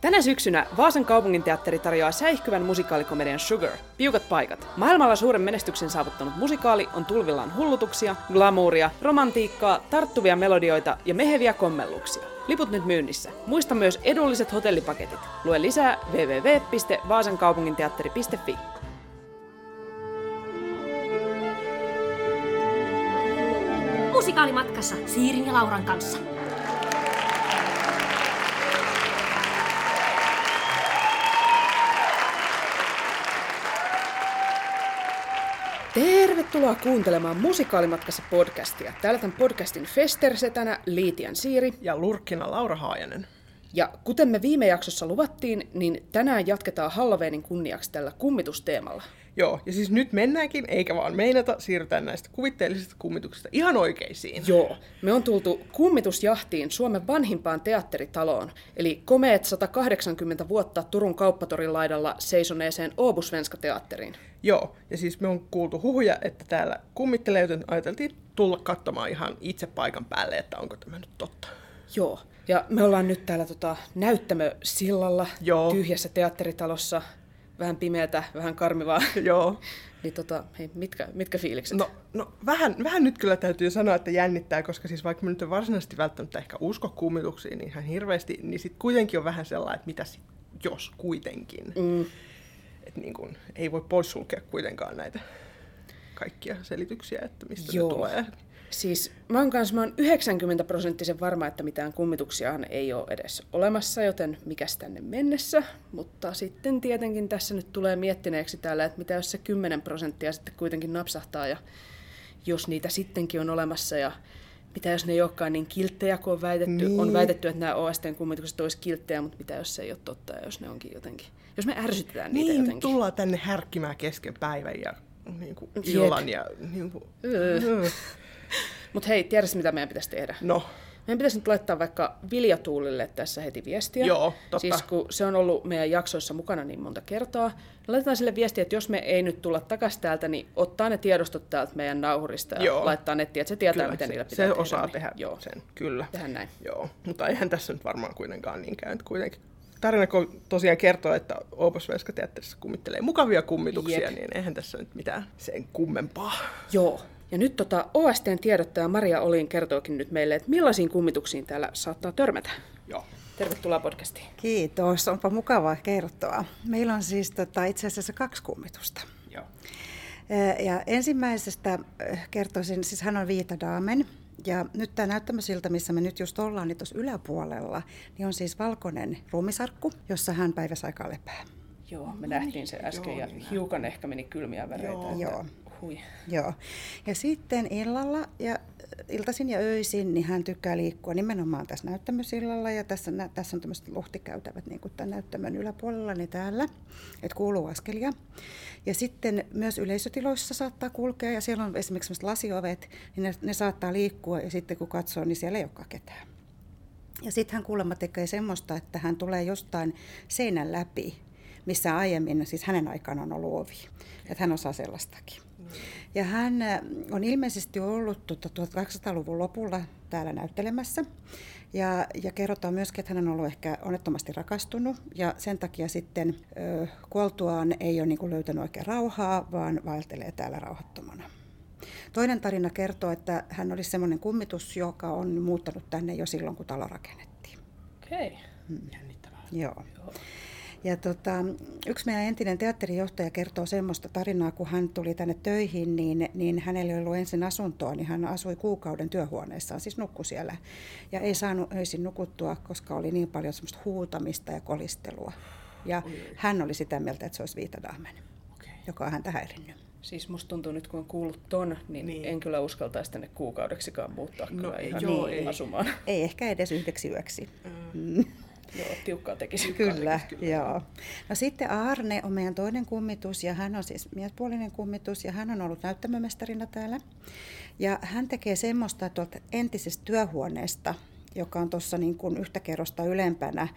Tänä syksynä Vaasan kaupunginteatteri tarjoaa säihkyvän musikaalikomedian Sugar, piukat paikat. Maailmalla suuren menestyksen saavuttanut musikaali on tulvillaan hullutuksia, glamouria, romantiikkaa, tarttuvia melodioita ja meheviä kommelluksia. Liput nyt myynnissä. Muista myös edulliset hotellipaketit. Lue lisää www.vaasankaupunginteatteri.fi. Musikaalimatkassa Siirin ja Lauran kanssa. Tervetuloa kuuntelemaan Musikaalimatkassa podcastia. Täällä tämän podcastin festersetänä Liitian Siiri. Ja lurkkina Laura Haajanen. Ja kuten me viime jaksossa luvattiin, niin tänään jatketaan Halloweenin kunniaksi tällä kummitusteemalla. Joo, ja siis nyt mennäänkin, eikä vaan meinata, siirrytään näistä kuvitteellisista kummituksista ihan oikeisiin. Joo, me on tultu kummitusjahtiin Suomen vanhimpaan teatteritaloon, eli komeet 180 vuotta Turun kauppatorin laidalla seisoneeseen Oobusvenska teatteriin. Joo, ja siis me on kuultu huhuja, että täällä kummittelee, joten ajateltiin tulla katsomaan ihan itse paikan päälle, että onko tämä nyt totta. Joo, ja me ollaan nyt täällä tota, näyttämösillalla Joo. tyhjässä teatteritalossa. Vähän pimeätä, vähän karmivaa. Joo. niin tota, hei, mitkä, mitkä fiilikset? No, no vähän, vähän nyt kyllä täytyy sanoa, että jännittää, koska siis vaikka mä nyt en varsinaisesti välttämättä ehkä usko kummituksiin niin ihan hirveästi, niin sitten kuitenkin on vähän sellainen, että mitä sit, jos kuitenkin. Mm, Että niin kun, ei voi poissulkea kuitenkaan näitä kaikkia selityksiä, että mistä Joo. ne tulee. Siis mä oon kanssa, mä oon 90 prosenttisen varma, että mitään kummituksiahan ei ole edes olemassa, joten mikäs tänne mennessä. Mutta sitten tietenkin tässä nyt tulee miettineeksi täällä, että mitä jos se 10 prosenttia sitten kuitenkin napsahtaa ja jos niitä sittenkin on olemassa ja mitä jos ne ei olekaan niin kilttejä kuin on väitetty. Niin. On väitetty, että nämä OSTn kummitukset olisi kilttejä, mutta mitä jos se ei ole totta ja jos ne onkin jotenkin. Jos me ärsytetään niitä Niin, jotenkin. tullaan tänne härkkimään kesken päivän ja niin kuin Jep. illan ja niin kuin, Öö. Mutta hei, tiedätkö mitä meidän pitäisi tehdä? No, Meidän pitäisi nyt laittaa vaikka Viljatuulille tässä heti viestiä. Joo, totta. Siis kun se on ollut meidän jaksoissa mukana niin monta kertaa. niin Laitetaan sille viestiä, että jos me ei nyt tulla takaisin täältä, niin ottaa ne tiedostot täältä meidän nauhurista ja Joo. laittaa nettiin, että se tietää, kyllä, miten se, niillä pitää se tehdä. osaa niin- tehdä Joo, sen, kyllä. tehdään näin. Joo, mutta eihän tässä nyt varmaan kuitenkaan niin käynyt kuitenkin. Tarina tosiaan kertoo, että Opus teatterissa kummittelee mukavia kummituksia, Jep. niin eihän tässä nyt mitään sen kummempaa. Joo. Ja nyt tota OSTn tiedottaja Maria Olin kertookin nyt meille, että millaisiin kummituksiin täällä saattaa törmätä. Joo. Tervetuloa podcastiin. Kiitos, onpa mukavaa kertoa. Meillä on siis tota, itse asiassa kaksi kummitusta. Joo. Ää, Ja ensimmäisestä äh, kertoisin, siis hän on Viita Daamen. Ja nyt tämä näyttämösilta, missä me nyt just ollaan, niin tuossa yläpuolella, niin on siis valkoinen ruumisarkku, jossa hän päiväsaikaa lepää. Joo, me nähtiin se äsken Joo, ja niin hiukan ehkä meni kylmiä väreitä. Joo. että- Joo. Hui. Joo. Ja sitten illalla ja äh, iltaisin ja öisin, niin hän tykkää liikkua nimenomaan tässä näyttämösillalla. Ja tässä, nä- tässä on tämmöiset luhtikäytävät niin kuin tämän näyttämön yläpuolella, niin täällä, että kuuluu askelia. Ja sitten myös yleisötiloissa saattaa kulkea, ja siellä on esimerkiksi lasiovet, niin ne, ne saattaa liikkua, ja sitten kun katsoo, niin siellä ei olekaan ketään. Ja sitten hän kuulemma tekee semmoista, että hän tulee jostain seinän läpi, missä aiemmin, siis hänen aikana on ollut ovi. Että hän osaa sellaistakin. Ja hän äh, on ilmeisesti ollut tuota 1800-luvun lopulla täällä näyttelemässä. Ja, ja kerrotaan myöskin, että hän on ollut ehkä onnettomasti rakastunut ja sen takia sitten ö, kuoltuaan ei ole niin löytänyt oikein rauhaa, vaan vaeltelee täällä rauhattomana. Toinen tarina kertoo, että hän oli semmoinen kummitus, joka on muuttanut tänne jo silloin, kun talo rakennettiin. Okei. Okay. Jännittävää. Joo. Ja tota, yksi meidän entinen teatterijohtaja kertoo semmoista tarinaa, kun hän tuli tänne töihin, niin, niin hänellä ei ollut ensin asuntoa, niin hän asui kuukauden työhuoneessaan, siis nukkui siellä. Ja ei saanut öisin nukuttua, koska oli niin paljon semmoista huutamista ja kolistelua. Ja hän oli sitä mieltä, että se olisi Viitadaamen, Okei. joka on häntä häirinnyt. Siis musta tuntuu nyt, kun on kuullut ton, niin, Niin. en kyllä uskaltaisi tänne kuukaudeksikaan muuttaa No, kyllä ihan joo, niin. ei. asumaan. Ei ehkä edes yhdeksi yöksi. Joo, tiukkaa tekisi. Kyllä, joo. No sitten Arne on meidän toinen kummitus ja hän on siis miespuolinen kummitus ja hän on ollut näyttämömestarina täällä. Ja hän tekee semmoista tuolta entisestä työhuoneesta, joka on tuossa niin kuin yhtä kerrosta ylempänä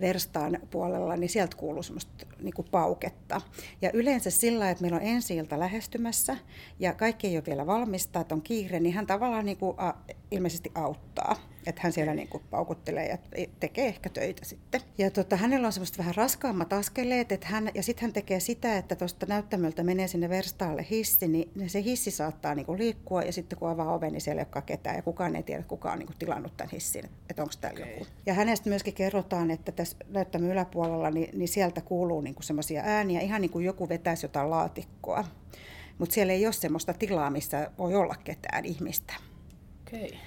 verstaan puolella, niin sieltä kuuluu semmoista niin kuin pauketta. Ja yleensä sillä että meillä on ensi ilta lähestymässä ja kaikki ei ole vielä valmista, että on kiire, niin hän tavallaan niin kuin, a, ilmeisesti auttaa. Että hän siellä niin kuin paukuttelee ja tekee ehkä töitä sitten. Ja tota, hänellä on semmoista vähän raskaammat askeleet, että hän, ja sitten hän tekee sitä, että tuosta näyttämöltä menee sinne verstaalle hissi, niin se hissi saattaa niin kuin liikkua, ja sitten kun avaa oven, niin siellä ei olekaan ketään, ja kukaan ei tiedä, kuka on niin kuin tilannut tämän hissin, että onko täällä okay. joku. Ja hänestä myöskin kerrotaan, että tässä näyttämön yläpuolella, niin, niin sieltä kuuluu niin semmoisia ääniä, ihan niin kuin joku vetäisi jotain laatikkoa. Mutta siellä ei ole semmoista tilaa, missä voi olla ketään ihmistä. Okei. Okay.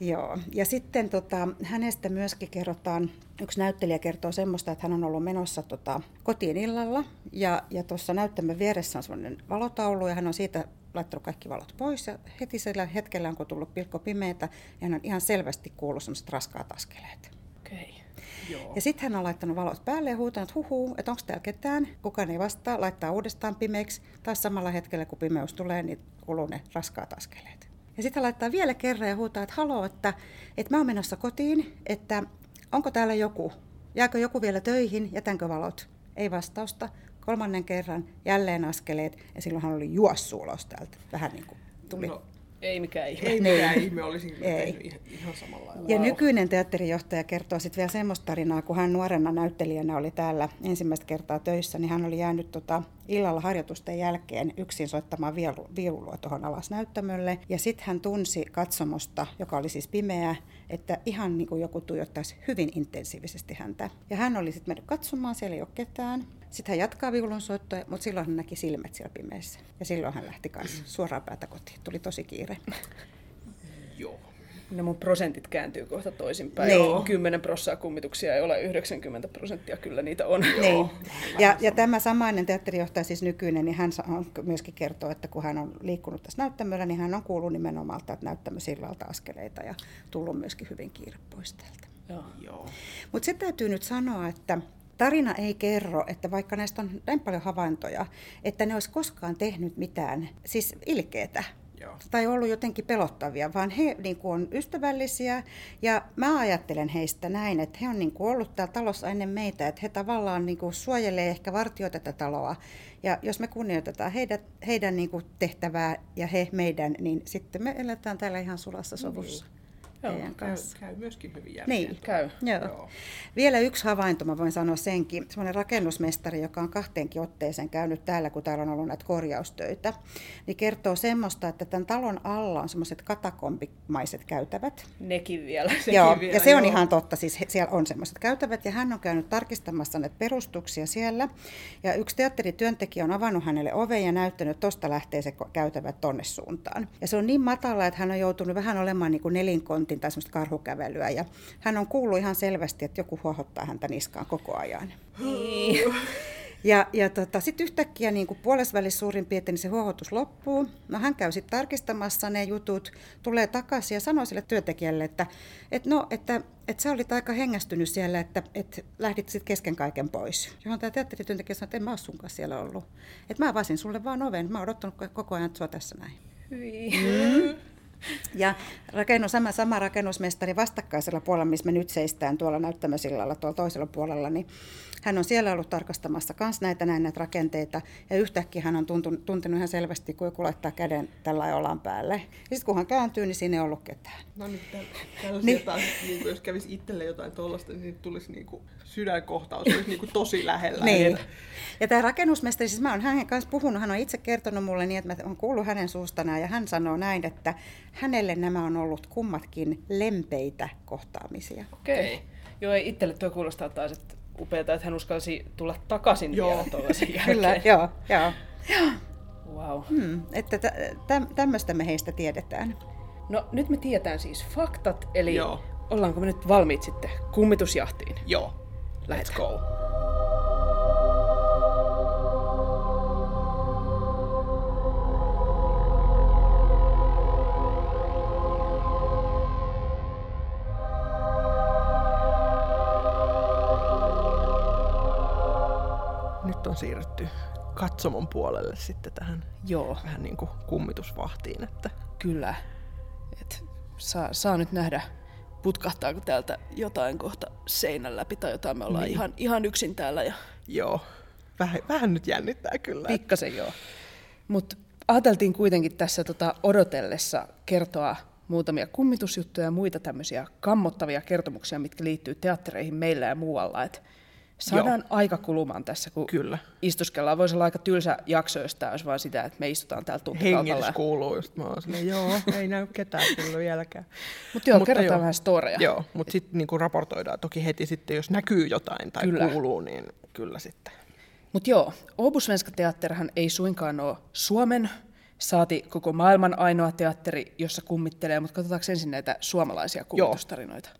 Joo, ja sitten tota, hänestä myöskin kerrotaan, yksi näyttelijä kertoo semmoista, että hän on ollut menossa tota, kotiin illalla, ja, ja tuossa näyttämön vieressä on semmoinen valotaulu, ja hän on siitä laittanut kaikki valot pois, ja heti sillä hetkellä, kun tullut pilkko pimeätä, ja hän on ihan selvästi kuullut semmoiset raskaat askeleet. Okay. Joo. Ja sitten hän on laittanut valot päälle ja huutanut huhuu, että onko täällä ketään. Kukaan ei vastaa, laittaa uudestaan pimeäksi. Taas samalla hetkellä, kun pimeys tulee, niin kuluu ne raskaat askeleet. Ja sitten laittaa vielä kerran ja huutaa, että haloo, että, että mä oon menossa kotiin, että onko täällä joku? Jääkö joku vielä töihin? Jätänkö valot? Ei vastausta. Kolmannen kerran jälleen askeleet ja silloin hän oli juossu ulos täältä. Vähän niin kuin tuli no, ei mikään ihme. Ei mikään niin. ihme, olisin kyllä ei. tehnyt ihan samalla lailla. Ja wow. nykyinen teatterijohtaja kertoo sitten vielä semmoista tarinaa, kun hän nuorena näyttelijänä oli täällä ensimmäistä kertaa töissä, niin hän oli jäänyt tota illalla harjoitusten jälkeen yksin soittamaan viulua tuohon alas näyttämölle. Ja sitten hän tunsi katsomosta, joka oli siis pimeä, että ihan niin kuin joku tuijottaisi hyvin intensiivisesti häntä. Ja hän oli sitten mennyt katsomaan, siellä ei ole ketään. Sitten hän jatkaa viulunsoittoa, mutta silloin hän näki silmät siellä pimeässä. Ja silloin hän lähti kanssa suoraan päätä kotiin. Tuli tosi kiire. Joo. No mun prosentit kääntyy kohta toisinpäin. Niin. 10 prosenttia kummituksia ei ole, 90 prosenttia kyllä niitä on. Niin. Ja, ja tämä samainen teatterijohtaja, siis nykyinen, niin hän myöskin kertoo, että kun hän on liikkunut tässä näyttämöllä, niin hän on kuullut nimenomaan täältä näyttämösillalta askeleita ja tullut myöskin hyvin kiire pois täältä. Joo. Mutta se täytyy nyt sanoa, että tarina ei kerro, että vaikka näistä on näin paljon havaintoja, että ne olisi koskaan tehnyt mitään, siis ilkeetä. Joo. tai ollut jotenkin pelottavia, vaan he niin kuin, on ystävällisiä ja mä ajattelen heistä näin, että he on niin kuin, ollut täällä talossa ennen meitä, että he tavallaan niin kuin, suojelee ehkä vartio tätä taloa ja jos me kunnioitetaan heidän, heidän niin kuin, tehtävää ja he meidän, niin sitten me eletään täällä ihan sulassa sovussa. Mm. Joo, käy, käy myöskin hyvin järkeä. Niin, käy. Joo. Joo. Vielä yksi havainto, mä voin sanoa senkin. Sellainen rakennusmestari, joka on kahteenkin otteeseen käynyt täällä, kun täällä on ollut näitä korjaustöitä, niin kertoo semmoista, että tämän talon alla on semmoiset katakombimaiset käytävät. Nekin vielä. Sekin joo, vielä, ja se on joo. ihan totta, siis siellä on semmoiset käytävät, ja hän on käynyt tarkistamassa näitä perustuksia siellä. Ja yksi teatterityöntekijä on avannut hänelle oven ja näyttänyt, että tuosta lähtee se käytävä tonne suuntaan. Ja se on niin matala, että hän on joutunut vähän olemaan niin kuin nelinkontti minuutin tai semmoista karhukävelyä. Ja hän on kuullut ihan selvästi, että joku huohottaa häntä niskaan koko ajan. Niin. Ja, ja tota, sitten yhtäkkiä niin puolesvälissä suurin piirtein niin se huohotus loppuu. No hän käy sitten tarkistamassa ne jutut, tulee takaisin ja sanoo sille työntekijälle, että, että, no, että, että sä olit aika hengästynyt siellä, että, että lähdit sitten kesken kaiken pois. Johon tämä teatterityöntekijä sanoi, että en mä ole siellä ollut. Että mä avasin sulle vaan oven, mä oon odottanut koko ajan sua tässä näin. Hyi. Mm. Ja rakennus, sama, sama rakennusmestari vastakkaisella puolella, missä me nyt seistään tuolla näyttämösillalla tuolla toisella puolella, niin hän on siellä ollut tarkastamassa myös näitä, näin, näitä rakenteita, ja yhtäkkiä hän on tuntunut, tuntunut ihan selvästi, kun joku laittaa käden tällä olan päälle. Ja sitten kun hän kääntyy, niin siinä ei ollut ketään. No niin, tällaisia niin. taas, niin kuin jos kävisi itselle jotain tuollaista, niin tulisi niin kuin sydänkohtaus, olisi niin kuin tosi lähellä. niin. Ja tämä rakennusmestari, siis mä oon hänen kanssa puhunut, hän on itse kertonut mulle niin, että mä oon kuullut hänen suustanaan, ja hän sanoo näin, että hänelle nämä on ollut kummatkin lempeitä kohtaamisia. Okei. Okay. Joo, ei itselle tuo kuulostaa taas, että upeaa, että hän uskalsi tulla takaisin joo. vielä tuollaisen Kyllä, joo, joo. Wow. Hmm, että tä, tämmöistä me heistä tiedetään. No nyt me tiedetään siis faktat, eli joo. ollaanko me nyt valmiit sitten kummitusjahtiin? Joo. Let's go. On siirrytty katsomon puolelle sitten tähän Joo. vähän niin kuin kummitusvahtiin. Että... Kyllä. Et saa, saa nyt nähdä, putkahtaako täältä jotain kohta seinän läpi tai jotain. Me ollaan niin. ihan, ihan yksin täällä. Ja... Joo, vähän, vähän nyt jännittää kyllä. Pikkasen joo. Mutta ajateltiin kuitenkin tässä tota odotellessa kertoa muutamia kummitusjuttuja ja muita tämmöisiä kammottavia kertomuksia, mitkä liittyy teattereihin meillä ja muualla. Et saadaan Joo. aika kulumaan tässä, kun Kyllä. istuskellaan. Voisi olla aika tylsä jakso, jos tämä olisi vaan sitä, että me istutaan täällä tuntikaupalla. Hengitys kuuluu just. Mä oon silleen, joo, ei näy ketään kyllä vieläkään. Mut joo, Mutta kerrotaan joo. vähän storeja. Joo, mutta sitten niinku raportoidaan toki heti sitten, jos näkyy jotain tai Kyllä. kuuluu, niin kyllä sitten. Mutta joo, Åbo teatterhan ei suinkaan ole Suomen, saati koko maailman ainoa teatteri, jossa kummittelee, mutta katsotaanko ensin näitä suomalaisia kummitustarinoita.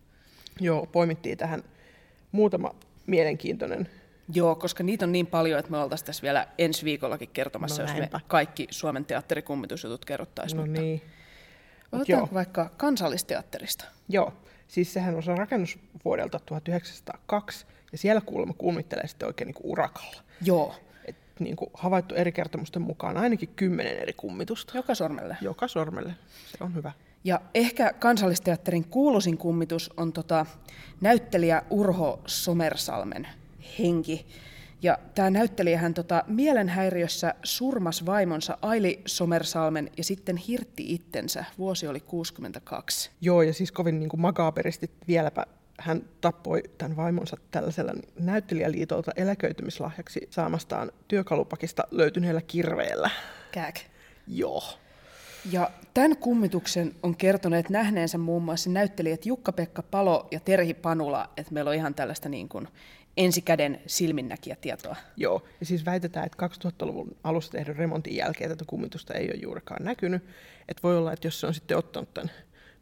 Joo, poimittiin tähän muutama mielenkiintoinen. Joo, koska niitä on niin paljon, että me oltaisiin tässä vielä ensi viikollakin kertomassa, No jos me näinpä. kaikki Suomen teatterikummitusjutut kerrottaisiin. No mutta niin. Otetaanko joo. vaikka kansallisteatterista? Joo, siis sehän on se rakennus vuodelta 1902, ja siellä kuulemma kummittelee sitten oikein niinku urakalla. Joo, Et niinku havaittu eri kertomusten mukaan ainakin kymmenen eri kummitusta. joka sormelle. Joka sormelle. Se on hyvä. Ja ehkä kansallisteatterin kuuluisin kummitus on tota, näyttelijä Urho Somersalmen henki. Ja tämä näyttelijähän tota, mielenhäiriössä surmas vaimonsa Aili Somersalmen ja sitten hirtti itsensä. Vuosi oli 62. Joo, ja siis kovin niin kuin vieläpä hän tappoi tämän vaimonsa tällaisella näyttelijäliitolta eläköitymislahjaksi saamastaan työkalupakista löytyneellä kirveellä. Kääk. Joo. Ja tämän kummituksen on kertoneet nähneensä muun muassa näyttelijät Jukka-Pekka Palo ja Terhi Panula, että meillä on ihan tällaista niin kuin ensikäden silminnäkijätietoa. Joo, ja siis väitetään, että 2000-luvun alussa tehdyn remontin jälkeen tätä kummitusta ei ole juurikaan näkynyt. Että voi olla, että jos se on sitten ottanut tämän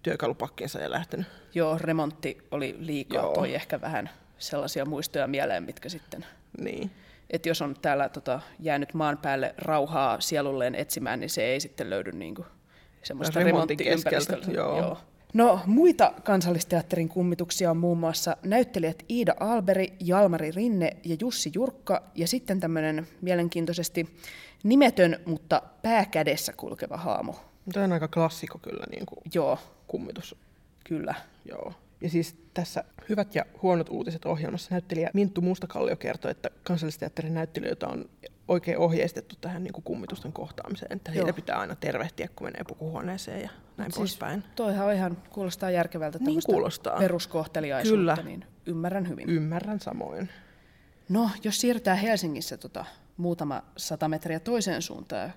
työkalupakkinsa ja lähtenyt. Joo, remontti oli liikaa, Joo. toi ehkä vähän sellaisia muistoja mieleen, mitkä sitten, Niin. Että jos on täällä tota, jäänyt maan päälle rauhaa sielulleen etsimään, niin se ei sitten löydy niinku semmoista Remontin remonttiympäristöä. keskeltä, joo. No, muita kansallisteatterin kummituksia on muun muassa näyttelijät Iida Alberi, Jalmari Rinne ja Jussi Jurkka, ja sitten tämmöinen mielenkiintoisesti nimetön, mutta pääkädessä kulkeva haamu. Tämä on aika klassikko kyllä niin kuin Joo, kummitus. kyllä. Joo. Ja siis tässä Hyvät ja huonot uutiset ohjelmassa näyttelijä Minttu Mustakallio kertoi, että kansallisteatterin näyttelijöitä on oikein ohjeistettu tähän niin kuin kummitusten kohtaamiseen. Että Joo. heitä pitää aina tervehtiä, kun menee pukuhuoneeseen ja näin siis, poispäin. Toihan on ihan, kuulostaa järkevältä Niin kuulostaa. peruskohteliaisuutta, Kyllä. niin ymmärrän hyvin. Ymmärrän samoin. No, jos siirrytään Helsingissä tota, muutama sata metriä toiseen suuntaan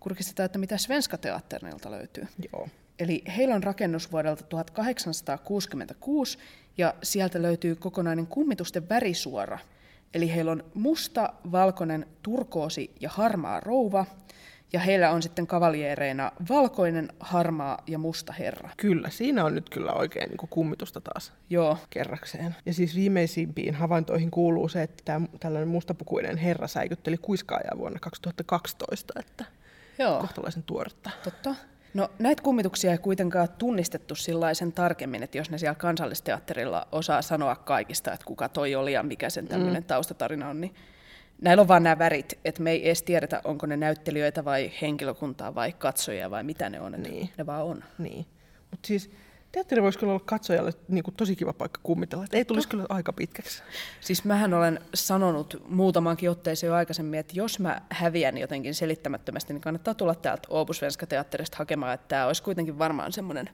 kurkistetaan, että mitä Svenska Teatternilta löytyy. Joo. Eli heillä on rakennus vuodelta 1866 ja sieltä löytyy kokonainen kummitusten värisuora. Eli heillä on musta, valkoinen, turkoosi ja harmaa rouva. Ja heillä on sitten kavaljeereina valkoinen, harmaa ja musta herra. Kyllä, siinä on nyt kyllä oikein niin kummitusta taas Joo, kerrakseen. Ja siis viimeisimpiin havaintoihin kuuluu se, että tämä tällainen mustapukuinen herra säikytteli kuiskaajaa vuonna 2012, että joo. kohtalaisen tuoretta. Totta. No näitä kummituksia ei kuitenkaan tunnistettu sellaisen tarkemmin, että jos ne siellä kansallisteatterilla osaa sanoa kaikista, että kuka toi oli ja mikä sen tämmöinen mm. taustatarina on, niin näillä on vaan nämä värit, että me ei edes tiedetä, onko ne näyttelijöitä vai henkilökuntaa vai katsojia vai mitä ne on, että Niin. ne vaan on. Niin. Mutta siis teatteri voisi kyllä olla katsojalle niin kuin tosi kiva paikka kummitella, että ei tulisi kyllä aika pitkäksi. Siis mähän olen sanonut muutamankin otteeseen jo aikaisemmin, että jos mä häviän jotenkin selittämättömästi, niin kannattaa tulla täältä Åbosvenska teatterista hakemaan, että tämä olisi kuitenkin varmaan semmoinen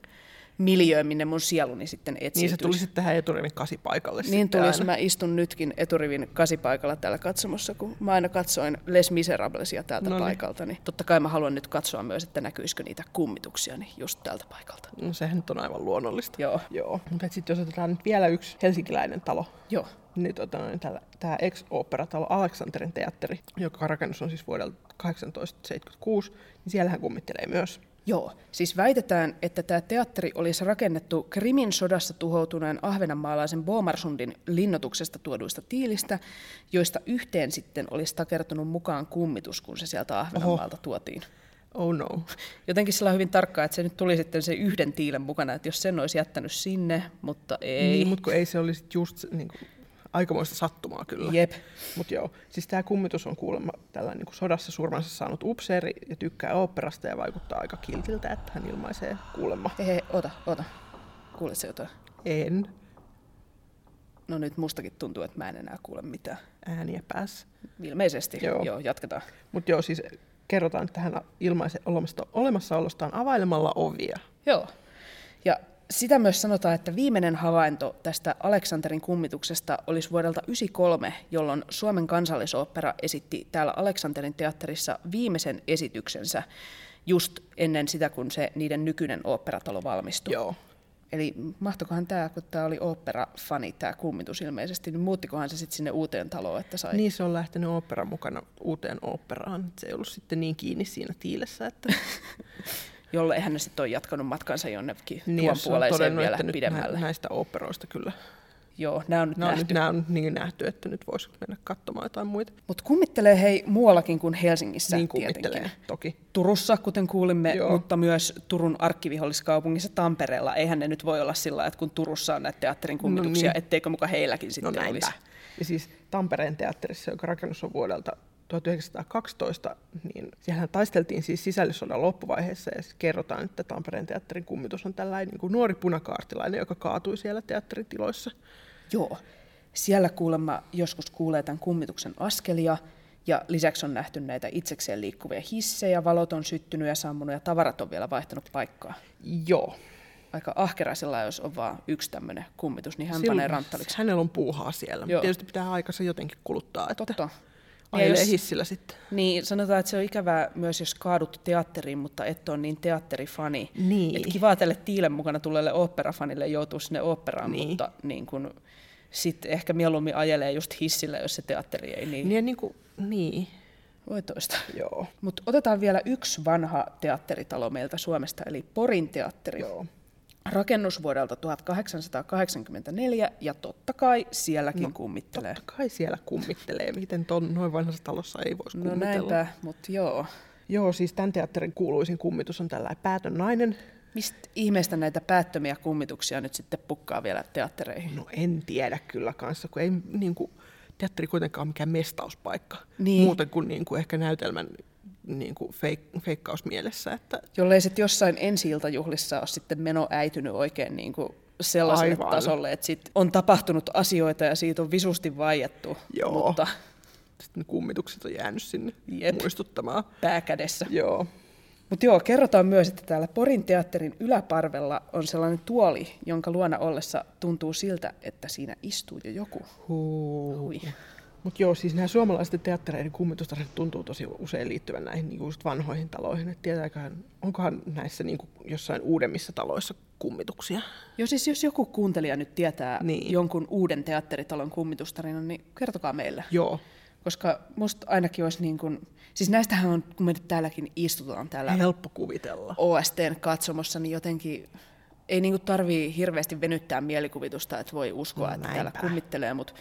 miljöö, minne mun sieluni sitten etsiytyisi. Niin se tuli sitten tähän eturivin kasipaikalle. Niin tulisi. aina. Mä istun nytkin eturivin kasipaikalla täällä katsomossa, kun mä aina katsoin Les Miserablesia täältä Noniin. paikalta. Niin totta kai mä haluan nyt katsoa myös, että näkyisikö niitä kummituksia niin just täältä paikalta. No, sehän nyt on aivan luonnollista. Joo. Joo. Mutta sitten jos otetaan nyt vielä yksi helsinkiläinen talo, Joo. niin tota, niin tämä ex-operatalo Aleksanterin teatteri, joka rakennus on siis vuodelta 1876, niin siellähän kummittelee myös. Joo, siis väitetään, että tämä teatteri olisi rakennettu Krimin sodassa tuhoutuneen ahvenanmaalaisen Bomarsundin linnoituksesta tuoduista tiilistä, joista yhteen sitten olisi takertunut mukaan kummitus, kun se sieltä Ahvenanmaalta tuotiin. Oh no. Jotenkin sillä on hyvin tarkkaa, että se nyt tuli sitten se yhden tiilen mukana, että jos sen olisi jättänyt sinne, mutta ei. Niin, mutta kun ei se olisi just niin kuin, aikamoista sattumaa kyllä. Jep. Mutta joo, siis tämä kummitus on kuulemma tällainen niin sodassa surmansa saanut upseeri ja tykkää oopperasta ja vaikuttaa aika kiltiltä, että hän ilmaisee kuulemma. Hei, hei, ota, ota. Kuulet se jotain? En No nyt mustakin tuntuu, että mä en enää kuule mitään. ääniä päässä. Ilmeisesti. Joo. Joo, jatketaan. Mutta joo, siis kerrotaan, että hän ilmaisee olemassaolostaan availemalla ovia. Joo. Ja sitä myös sanotaan, että viimeinen havainto tästä Aleksanterin kummituksesta olisi vuodelta 1993, jolloin Suomen kansallisooppera esitti täällä Aleksanterin teatterissa viimeisen esityksensä just ennen sitä, kun se niiden nykyinen oopperatalo valmistui. Joo. Eli mahtokohan tämä, kun tämä oli opera-fani, tämä kummitus ilmeisesti, niin muuttikohan se sitten sinne uuteen taloon, että sai... Niin se on lähtenyt opera mukana uuteen operaan. Se ei ollut sitten niin kiinni siinä tiilessä, että jolle eihän ne sitten ole jatkanut matkansa jonnekin niin, tuon on puoleiseen todennut, vielä että pidemmälle. nä- näistä operoista kyllä. Joo, nämä on nyt Nämä on, nähty. nyt, nämä on niin nähty, että nyt voisi mennä katsomaan jotain muita. Mutta kummittelee hei muuallakin kuin Helsingissä niin kummittelee, tietenkin. toki. Turussa, kuten kuulimme, Joo. mutta myös Turun arkkiviholliskaupungissa Tampereella. Eihän ne nyt voi olla sillä että kun Turussa on näitä teatterin kummituksia, niin. etteikö muka heilläkin No sitten näinpä. olisi. Ja siis Tampereen teatterissa, joka rakennus on vuodelta 1912, niin siellähän taisteltiin siis sisällissodan loppuvaiheessa ja siis kerrotaan, että Tampereen teatterin kummitus on tällainen niin kuin nuori punakaartilainen, joka kaatui siellä teatteritiloissa. Joo. Siellä kuulemma joskus kuulee tämän kummituksen askelia, ja lisäksi on nähty näitä itsekseen liikkuvia hissejä, valot on syttynyt ja sammunut, ja tavarat on vielä vaihtanut paikkaa. Joo. Aika ahkera sillä, jos on vain yksi tämmöinen kummitus, niin hän Silloin panee ranttaliksi. Hänellä on puuhaa siellä. Joo. Tietysti pitää aikansa jotenkin kuluttaa, että Totta. Ja ajelee jos- hissillä sitten. Niin, sanotaan, että se on ikävää myös, jos kaadut teatteriin, mutta et ole niin teatterifani. Niin. Et kiva tälle Tiilen mukana tulleelle oopperafanille joutuu sinne oopperaan, Niin. mutta niin kun, sit ehkä mieluummin ajelee just hissillä, jos se teatteri ei niin, Niin, niin, kuin, niin. voi toista. joo. Mutta otetaan vielä yksi vanha teatteritalo meiltä Suomesta, eli Porin teatteri. Joo. Rakennus vuodelta 1884, ja totta kai sielläkin no, kummittelee. Totta kai siellä kummittelee. Miten ton, noin vanhassa talossa ei voisi No kummitella? näinpä, mutta joo. Joo, siis tämän teatterin kuuluisin kummitus on tällainen päätön nainen. Mistä ihmeestä näitä päättömiä kummituksia nyt sitten pukkaa vielä teattereihin? No en tiedä kyllä kanssa, kun ei niin kuin, teatteri kuitenkaan ole mikään mestauspaikka. Niin. Muuten kuin, niin kuin ehkä näytelmän niin kuin feik, feikkausmielessä. Että Jollei sitten jossain ensi iltajuhlissa ole sitten meno äitynyt oikein niin kuin sellaiselle Aivan. tasolle, että sit on tapahtunut asioita ja siitä on visusti vaiettu, Joo. mutta sitten ne kummitukset on jäänyt sinne Jep. muistuttamaan. pääkädessä. Joo. Mutta joo, kerrotaan myös, että täällä Porin teatterin yläparvella on sellainen tuoli, jonka luona ollessa tuntuu siltä, että siinä istuu jo joku. Hui. Mutta joo, siis nämä suomalaisten teattereiden kummitustarinat tuntuu tosi usein liittyvän näihin niin just vanhoihin taloihin. Et tietääköhän, onkohan näissä niin jossain uudemmissa taloissa kummituksia? Joo, siis jos joku kuuntelija nyt tietää Niin. jonkun uuden teatteritalon kummitustarinan, niin kertokaa meille. Joo. Koska musta ainakin olisi niin kuin, siis näistähän on, kun me nyt täälläkin istutaan täällä Helppo kuvitella. OSTn katsomossa, niin jotenkin ei niin kuin tarvii hirveästi venyttää mielikuvitusta, että voi uskoa, No että täällä näinpä. kummittelee, mutta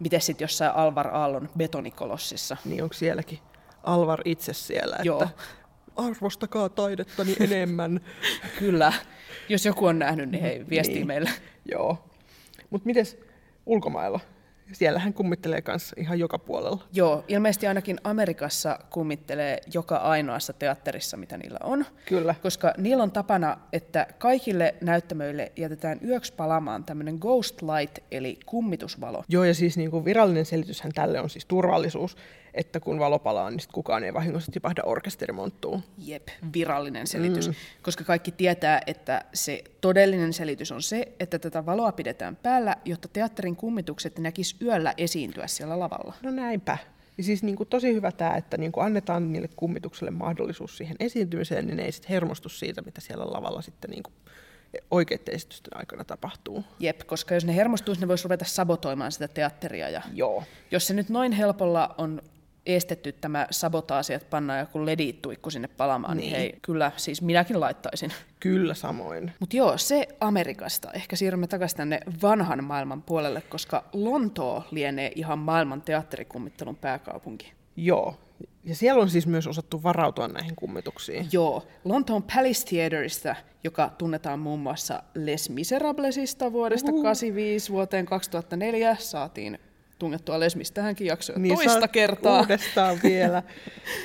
miten sitten jossain Alvar Aallon betonikolossissa? Niin onko sielläkin Alvar itse siellä, Joo. että arvostakaa taidettani enemmän. Kyllä, jos joku on nähnyt, niin hei, viestii Niin. meille. Joo. Mutta mites ulkomailla? Siellähän kummittelee kanssa ihan joka puolella. Joo, ilmeisesti ainakin Amerikassa kummittelee joka ainoassa teatterissa, mitä niillä on. Kyllä. Koska niillä on tapana, että kaikille näyttämöille jätetään yöksi palamaan tämmöinen ghost light, eli kummitusvalo. Joo, ja siis niin kuin virallinen selityshän tälle on siis turvallisuus, että kun valo palaa, niin sit kukaan ei vahingossa tipahda orkesterimonttuun. Jep, virallinen selitys. Mm. Koska kaikki tietää, että se todellinen selitys on se, että tätä valoa pidetään päällä, jotta teatterin kummitukset näkis yöllä esiintyä siellä lavalla. No näinpä. Ja siis niin kuin tosi hyvä tämä, että niin kuin annetaan niille kummitukselle mahdollisuus siihen esiintymiseen, niin ne ei sitten hermostu siitä, mitä siellä lavalla sitten niin kuin oikeiden esitysten aikana tapahtuu. Jep, koska jos ne hermostuisi, ne voisi ruveta sabotoimaan sitä teatteria. Ja Joo. jos se nyt noin helpolla on estetty tämä sabotaasi, että pannaan joku ledituikku sinne palamaan, niin, Niin. hei, kyllä, siis minäkin laittaisin. Kyllä samoin. Mutta joo, se Amerikasta. Ehkä siirrymme takaisin tänne vanhan maailman puolelle, koska Lontoo lienee ihan maailman teatterikummittelun pääkaupunki. Joo. Ja siellä on siis myös osattu varautua näihin kummituksiin. Joo, Lontoon Palace Theaterista, joka tunnetaan muun muassa Les Miserablesista vuodesta 1985 vuoteen 2004, saatiin tungettua Les Mis tähänkin jaksoon niin, toista kertaa. Uudestaan vielä.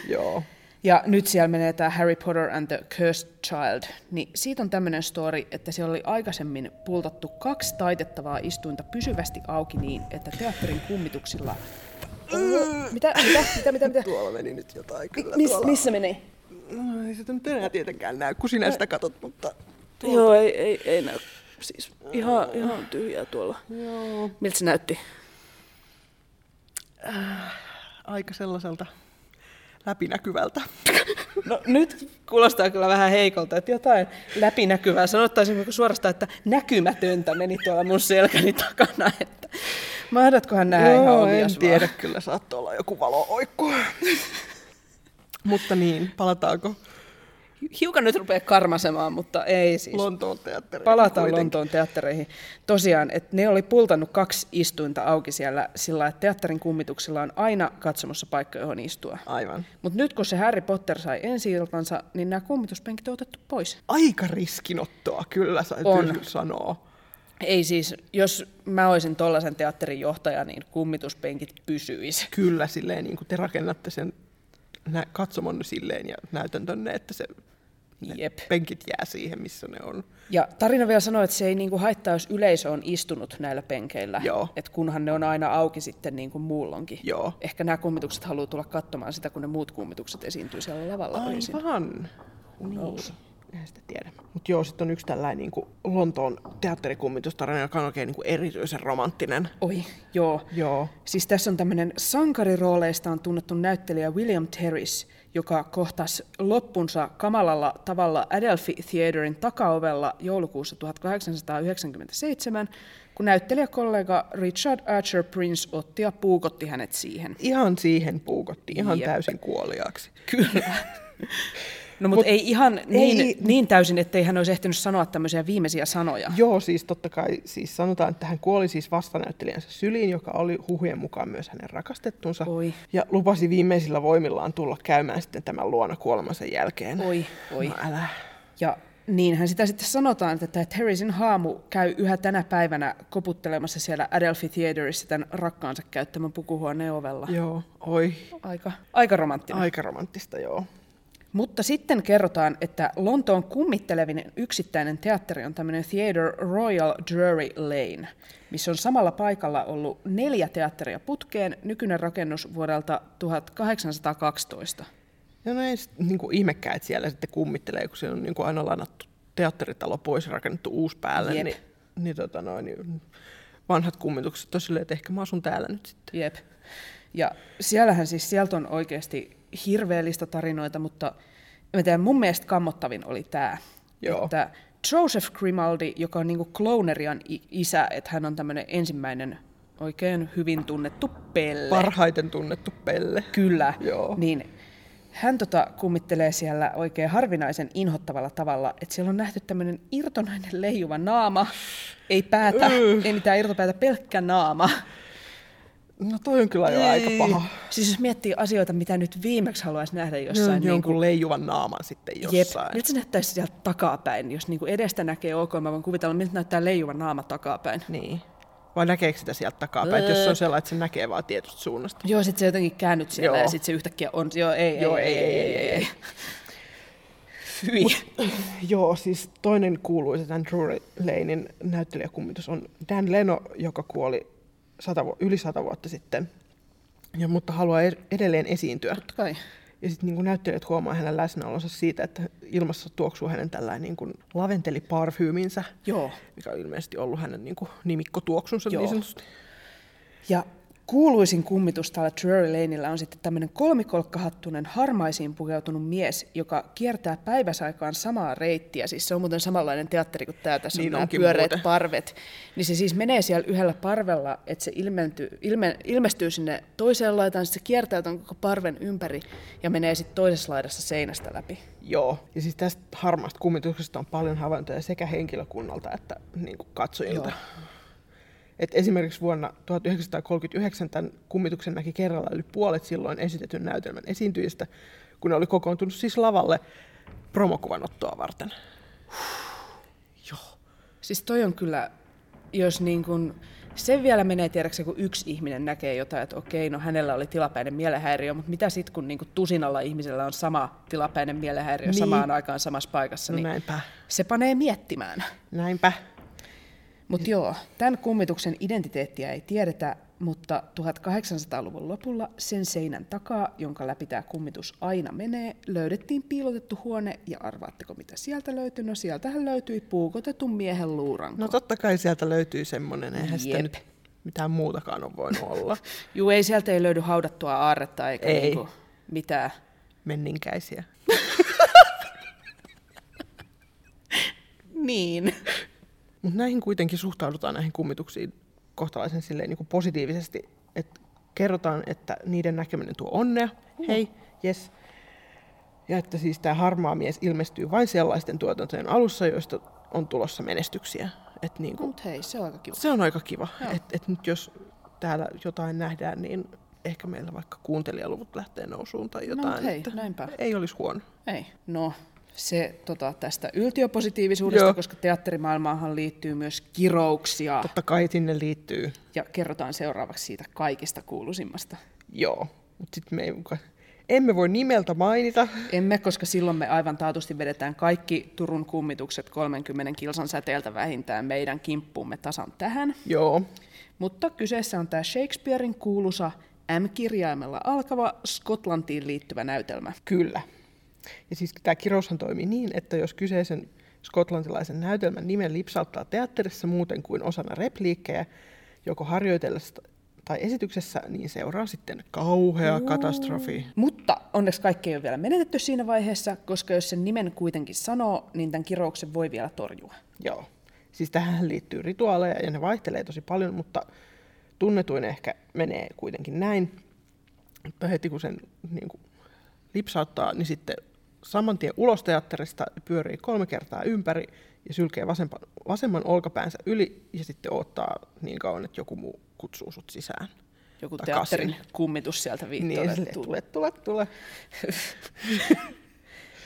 Joo. Ja nyt siellä menee tämä Harry Potter and the Cursed Child, niin siitä on tämmöinen story, että siellä oli aikaisemmin pultattu kaksi taitettavaa istuinta pysyvästi auki niin, että teatterin kummituksilla... Oho, mitä, mitä, mitä, mitä, mitä? Tuolla meni nyt jotain kyllä. Miss, tuolla. missä meni? No, ei sitä nyt enää tietenkään näy, kun sinä sitä katot, mutta Joo, ei, ei, ei näy. Siis ihan, ihan tyhjää tuolla. Joo. Miltä se näytti? Aika sellaiselta läpinäkyvältä. No nyt kuulostaa kyllä vähän heikolta, että jotain läpinäkyvää. Sanottaisin suorastaan, että näkymätöntä meni tuolla mun selkäni takana. Että mahdatkohan nähdä ihan Joo, omias en tiedä, kyllä saattoi olla joku valo-oikku. Mutta niin, palataanko Hiukan nyt rupeaa karmasemaan, mutta ei siis. Lontoon teatteriin? Palataan kuitenkin? Lontoon teattereihin. Tosiaan, että ne oli pultannut kaksi istuinta auki siellä sillä että teatterin kummituksilla on aina katsomossa paikka, johon istua. Aivan. Mutta nyt kun se Harry Potter sai ensi iltansa, niin nämä kummituspenkit on otettu pois. Aika riskinottoa, kyllä sa- On. sanoa. Ei siis, jos mä olisin tollaisen teatterin johtaja, niin kummituspenkit pysyisi. Kyllä silleen, niin kuin te rakennatte sen nä- katsomon silleen ja näytäntönnne, että se Jep. penkit jää siihen, missä ne on. Ja tarina vielä sanoo, että se ei niinku haittaa, jos yleisö on istunut näillä penkeillä. Joo. Et kunhan ne on aina auki sitten niin kuin muullonkin. Joo. Ehkä nämä kummitukset haluaa tulla katsomaan sitä, kun ne muut kummitukset esiintyy siellä lavalla. Aivan. Niin. Eihän sitä tiedä. Mutta joo, sitten on yksi tällainen niin kuin Lontoon teatterikummitustarina, joka on oikein niin kuin erityisen romanttinen. Oi, joo. Joo. Siis tässä on tämmöinen sankarirooleistaan tunnettu näyttelijä William Terris, joka kohtasi loppunsa kamalalla tavalla Adelphi Theaterin takaovella joulukuussa 1897, kun näyttelijäkollega Richard Archer Prince otti ja puukotti hänet siihen. Ihan siihen puukottiin, ihan Jep. täysin kuoliaaksi. Kyllä. No mutta Mut ei ihan niin, ei- niin täysin, ettei hän olisi ehtinyt sanoa tämmöisiä viimeisiä sanoja. Joo, siis totta kai siis sanotaan, että hän kuoli siis vastanäyttelijänsä syliin, joka oli huhujen mukaan myös hänen rakastettunsa. Oi. Ja lupasi viimeisillä voimillaan tulla käymään sitten tämän luona kuolemansa jälkeen. Oi, oi. No älä. Ja niinhän sitä sitten sanotaan, että tämä haamu käy yhä tänä päivänä koputtelemassa siellä Adelphi Theaterissa tämän rakkaansa käyttämän pukuhuoneen ovella. Joo, oi. Aika, aika romanttinen. Aika romanttista, joo. Mutta sitten kerrotaan, että Lontoon kummittelevin yksittäinen teatteri on tämmöinen Theatre Royal Drury Lane, missä on samalla paikalla ollut neljä teatteria putkeen, nykyinen rakennus vuodelta 1812. Ja näin niin kuin ihmekään, että siellä sitten kummittelee, kun se on niin kuin aina lainattu teatteritalo pois ja rakennettu uusi päälle, Jep. niin, niin, tota noin, niin vanhat kummitukset on silleen, että ehkä mä asun täällä nyt sitten. Jep. Ja siellähän siis, sieltä on oikeasti hirveellistä tarinoita, mutta mä tiedän, mun mielestä kammottavin oli tämä, että Joseph Grimaldi, joka on niinku Clownerian i- isä, että hän on tämmöinen ensimmäinen oikein hyvin tunnettu pelle. Parhaiten tunnettu pelle. Kyllä. Joo. Niin hän tota kummittelee siellä oikein harvinaisen inhottavalla tavalla, että siellä on nähty tämmöinen irtonainen leijuva naama, ei päätä, ei mitään irtopäätä, pelkkä naama. No toi on kyllä jo aika paha. Siis jos miettii asioita, mitä nyt viimeksi haluaisi nähdä Jossain jossain, niin jonkun kuin, leijuvan naaman sitten jep, jossain. miltä se näyttäisi sieltä takapäin, jos niin kuin edestä näkee ok, mä voin kuvitella, miltä näyttää leijuva naama takapäin. Niin. Vai näkeekö sitä sieltä takapäin, että jos se on sellainen, että se näkee vaan tietystä suunnasta. Joo, sitten se jotenkin käännyt siellä Joo. ja sitten se yhtäkkiä on, joo, ei, Joo, ei, ei, ei, ei, ei. Hyi. Joo, siis toinen kuuluisa tämän Drury Lanein näyttelijäkummitus on Dan Leno, joka kuoli sata, yli sata vuotta sitten, ja, mutta haluaa ed- edelleen esiintyä. Totta kai. Ja sitten niin näyttelijät huomaa hänen läsnäolonsa siitä, että ilmassa tuoksuu hänen tällainen niin kuin laventeliparfyyminsä, Joo. mikä on ilmeisesti ollut hänen niin kuin nimikkotuoksunsa Joo. niin sanotusti. Ja kuuluisin kummitus täällä Drury Laneillä on sitten tämmöinen kolmikolkkahattunen harmaisiin pukeutunut mies, joka kiertää päiväsaikaan samaa reittiä. Siis se on muuten samanlainen teatteri kuin tämä, tässä Niin on nämä pyöreät muuten. parvet. Niin se siis menee siellä yhdellä parvella, että se ilmentyy, ilme, ilmestyy sinne toiseen laitaan, sitten se kiertää ton koko parven ympäri ja menee sitten toisessa laidassa seinästä läpi. Joo, ja siis tästä harmaasta kummituksesta on paljon havaintoja sekä henkilökunnalta että niin katsojilta. Joo. Et esimerkiksi vuonna 1939 tämän kummituksen näki kerralla yli puolet silloin esitetyn näytelmän esiintyjistä, kun ne oli kokoontunut siis lavalle promokuvanottoa varten. Siis toi on kyllä, jos niin kun, se vielä menee tiedäksä, kun yksi ihminen näkee jotain, että okei, no hänellä oli tilapäinen mielenhäiriö, mutta mitä sitten, kun niin kun tusinalla ihmisellä on sama tilapäinen mielenhäiriö Niin. samaan aikaan samassa paikassa, No niin näinpä, se panee miettimään. näinpä. Mutta joo, tämän kummituksen identiteettiä ei tiedetä, mutta 1800-luvun lopulla sen seinän takaa, jonka läpi tämä kummitus aina menee, löydettiin piilotettu huone, ja arvaatteko mitä sieltä löytyi? No sieltähän löytyi puukotetun miehen luuranko. No totta kai sieltä löytyy semmoinen, eihän sitä nyt mitään muutakaan ole voinut olla. Juu, ei sieltä ei löydy haudattua aarretta eikä Ei. Niinku mitään. Menninkäisiä. Niin. Mutta näihin kuitenkin suhtaudutaan näihin kummituksiin kohtalaisen silleen niin kuin positiivisesti, että kerrotaan, että niiden näkeminen tuo onnea, hei, yes. Ja että siis tämä harmaa mies ilmestyy vain sellaisten tuotantojen alussa, joista on tulossa menestyksiä. Et niin kuin, Mut hei, se on aika kiva. se on aika kiva. Että et nyt jos täällä jotain nähdään, niin ehkä meillä vaikka kuuntelijaluvut lähtee nousuun tai jotain. mut hei, että näinpä. Ei olisi huono. Ei. No, se tota, tästä yltiöpositiivisuudesta, Joo. koska teatterimaailmaahan liittyy myös kirouksia. Totta kai sinne liittyy, Ja kerrotaan seuraavaksi siitä kaikista kuuluisimmasta. joo. Mutta sitten me ei, muka- emme voi nimeltä mainita. Emme, koska silloin me aivan taatusti vedetään kaikki Turun kummitukset 30 kilsan säteeltä vähintään meidän kimppuumme tasan tähän. Joo, Mutta kyseessä on tämä Shakespearein kuuluisa M-kirjaimella alkava Skotlantiin liittyvä näytelmä. Kyllä. Ja siis tämä kiroushan toimii niin, että jos kyseisen skotlantilaisen näytelmän nimen lipsauttaa teatterissa muuten kuin osana repliikkejä, joko harjoitellessa tai esityksessä, niin seuraa sitten kauhea katastrofi. Mutta onneksi kaikki ei ole vielä menetetty siinä vaiheessa, koska jos sen nimen kuitenkin sanoo, niin tämän kirouksen voi vielä torjua. Joo. Siis tähän liittyy rituaaleja ja ne vaihtelee tosi paljon, mutta tunnetuin ehkä menee kuitenkin näin. Mutta heti kun sen niin kuin, lipsauttaa, niin sitten saman tien ulos teatterista pyörii kolme kertaa ympäri ja sylkee vasemman, vasemman olkapäänsä yli ja sitten odottaa niin kauan, että joku muu kutsuu sut sisään. Joku Takaisin. teatterin kummitus sieltä viittaa. Niin, tule, tule, tule.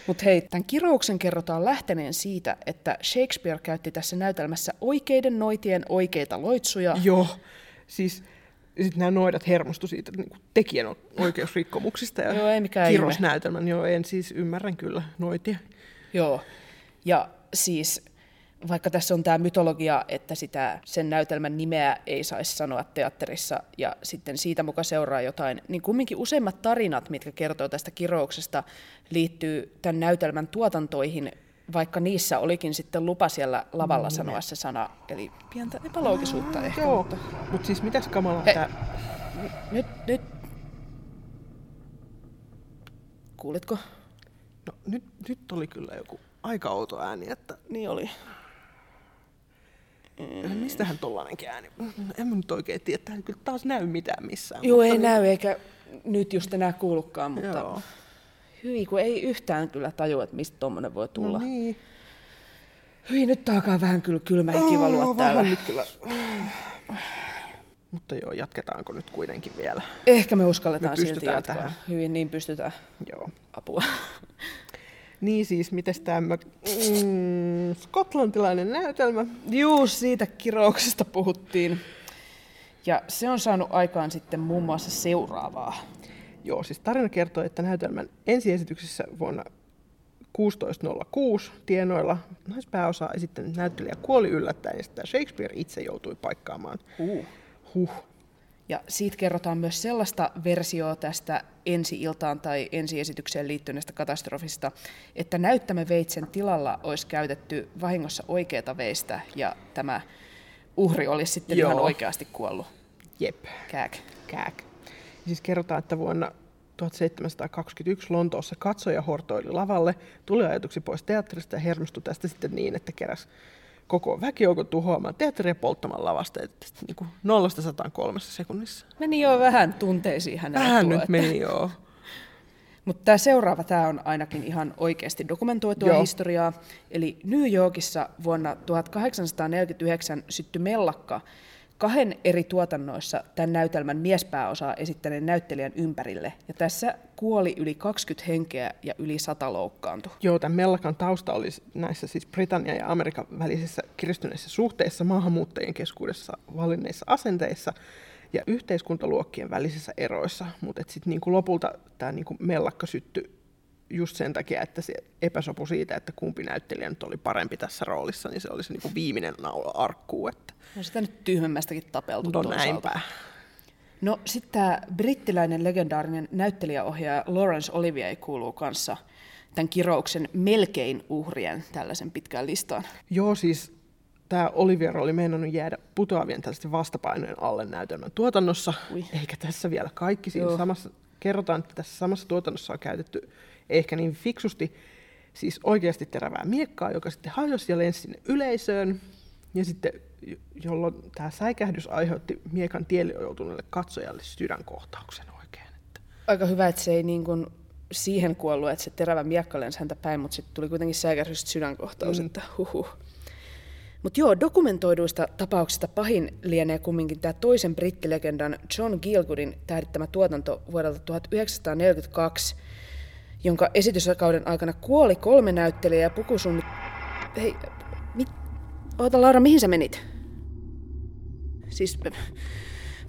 Mutta hei, tämän kirouksen kerrotaan lähteneen siitä, että Shakespeare käytti tässä näytelmässä oikeiden noitien oikeita loitsuja. Joo, siis sitten nämä noidat hermostu siitä niin kuin tekijän oikeusrikkomuksista ja Joo, ei mikään kirosnäytelmän. Joo, en siis ymmärrän kyllä noitia. Joo. Ja siis vaikka tässä on tämä mytologia, että sitä, sen näytelmän nimeä ei saisi sanoa teatterissa ja sitten siitä muka seuraa jotain, niin kumminkin useimmat tarinat, mitkä kertoo tästä kirouksesta, liittyy tämän näytelmän tuotantoihin, vaikka niissä olikin sitten lupa siellä lavalla sanoa se sana. Eli pientä epäloogisuutta ehkä. Joo, Mutta mutta siis mitäs kamalaa Hei. tämä... nyt, nyt. Kuulitko? No, nyt, nyt oli kyllä joku aika outo ääni, että Niin oli. mm. mistähän tollainenkin ääni? En mä nyt oikein tiedä, että kyllä taas näy mitään missään. Joo, ei niin- näy eikä nyt just enää kuulukaan, mutta Joo. Hyi, kun ei yhtään kyllä tajua, että mistä tuommoinen voi tulla. No niin. Hyi, nyt alkaa vähän kyllä kylmä hiki valua Oh, täällä. vähän nyt kyllä. Mutta joo, jatketaanko nyt kuitenkin vielä? Ehkä me uskalletaan Me silti jatkaa. tähän. Hyvin, niin pystytään. Joo. Apua. Niin siis, mites tämä mm, skotlantilainen näytelmä? Juu, siitä kirouksesta puhuttiin. Ja se on saanut aikaan sitten muun muassa seuraavaa. Joo, siis tarina kertoo, että näytelmän ensiesityksessä vuonna 1606 tienoilla naispääosaa esittänyt näyttelijä kuoli yllättäen ja sitten Shakespeare itse joutui paikkaamaan. Uh. Huh. Ja siitä kerrotaan myös sellaista versioa tästä ensi-iltaan tai ensiesitykseen liittyneestä katastrofista, että näyttämöveitsen tilalla olisi käytetty vahingossa oikeata veistä ja tämä uhri olisi sitten Joo. ihan oikeasti kuollut. Jep. Kääk. Kääk. Siis kerrotaan, että vuonna 1721 Lontoossa katsoja hortoili lavalle, tuli ajatuksi pois teatterista ja hermostui tästä sitten niin, että keräs koko väkijoukon tuhoamaan teatteria polttamaan lavasta niin kuin nollasta sataan kolmessa sekunnissa. Meni jo vähän tunteisiin hänellä Vähän tuo, nyt että- meni joo. Mutta tämä seuraava, tämä on ainakin ihan oikeasti dokumentoitua Joo. historiaa. Eli New Yorkissa vuonna 1849 syttyi mellakka kahden eri tuotannoissa tämän näytelmän miespääosaa esittäneen näyttelijän ympärille. Ja tässä kuoli yli 20 henkeä ja yli 100 loukkaantui. Joo, tämän mellakan tausta oli näissä siis Britannian ja Amerikan välisissä kiristyneissä suhteissa, maahanmuuttajien keskuudessa valinneissa asenteissa ja yhteiskuntaluokkien välisissä eroissa. Mutta sitten niinku lopulta tämä niinku mellakka syttyi just sen takia, että se epäsopu siitä, että kumpi näyttelijä nyt oli parempi tässä roolissa, niin se oli se niinku viimeinen naula arkkuun. Että On sitä nyt tyhmemmästäkin tapeltu no toisaalta. näinpä. No sitten tämä brittiläinen legendaarinen näyttelijäohjaaja Laurence Olivier kuuluu kanssa tämän kirouksen melkein uhrien tällaisen pitkään listaan. Joo, siis tämä Olivier oli meinannut jäädä putoavien tällaisten vastapainojen alle näytelmän tuotannossa, Ui. eikä tässä vielä kaikki. Siinä samassa, kerrotaan, että tässä samassa tuotannossa on käytetty ehkä niin fiksusti siis oikeasti terävää miekkaa, joka sitten hajosi ja lensi sinne yleisöön. Ja sitten jolloin tämä säikähdys aiheutti miekan tielle joutuneelle katsojalle sydänkohtauksen oikein. Että. Aika hyvä, että se ei niin kuin siihen kuollut, että se terävä miekka lensi häntä päin, mutta sitten tuli kuitenkin säikähdys sydänkohtaus, mm. että huhuh. Mutta joo, dokumentoiduista tapauksista pahin lienee kumminkin tämä toisen brittilegendan John Gielgudin tähdittämä tuotanto vuodelta 1942, jonka esityskauden aikana kuoli kolme näyttelijää ja pukusunnit... Hei, mit... Oota Laura, mihin sä menit? Siis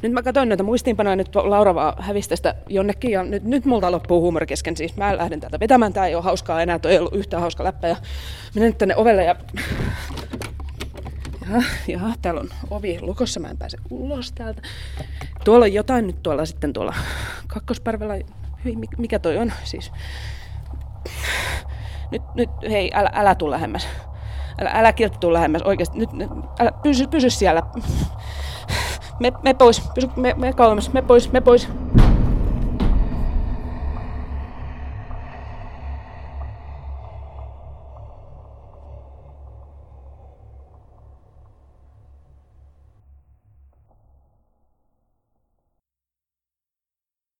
nyt mä katsoin näitä muistiinpanoja, nyt Laura vaan hävisi tästä jonnekin ja nyt, nyt multa loppuu huumori kesken. Siis mä lähden täältä vetämään, tää ei ole hauskaa enää, toi ei ollut yhtään hauska läppä ja menen nyt tänne ovelle ja... Ja, ja täällä on ovi lukossa, mä en pääse ulos täältä. Tuolla on jotain nyt tuolla sitten tuolla kakkosparvella. Hyi, mikä toi on siis? Nyt, nyt hei, älä, älä tuu lähemmäs. Älä, älä kiltti tuu lähemmäs oikeasti. Nyt, nyt älä, pysy, pysy siellä. Me, me pois, pysy, me, me kauemmas, me pois, me pois.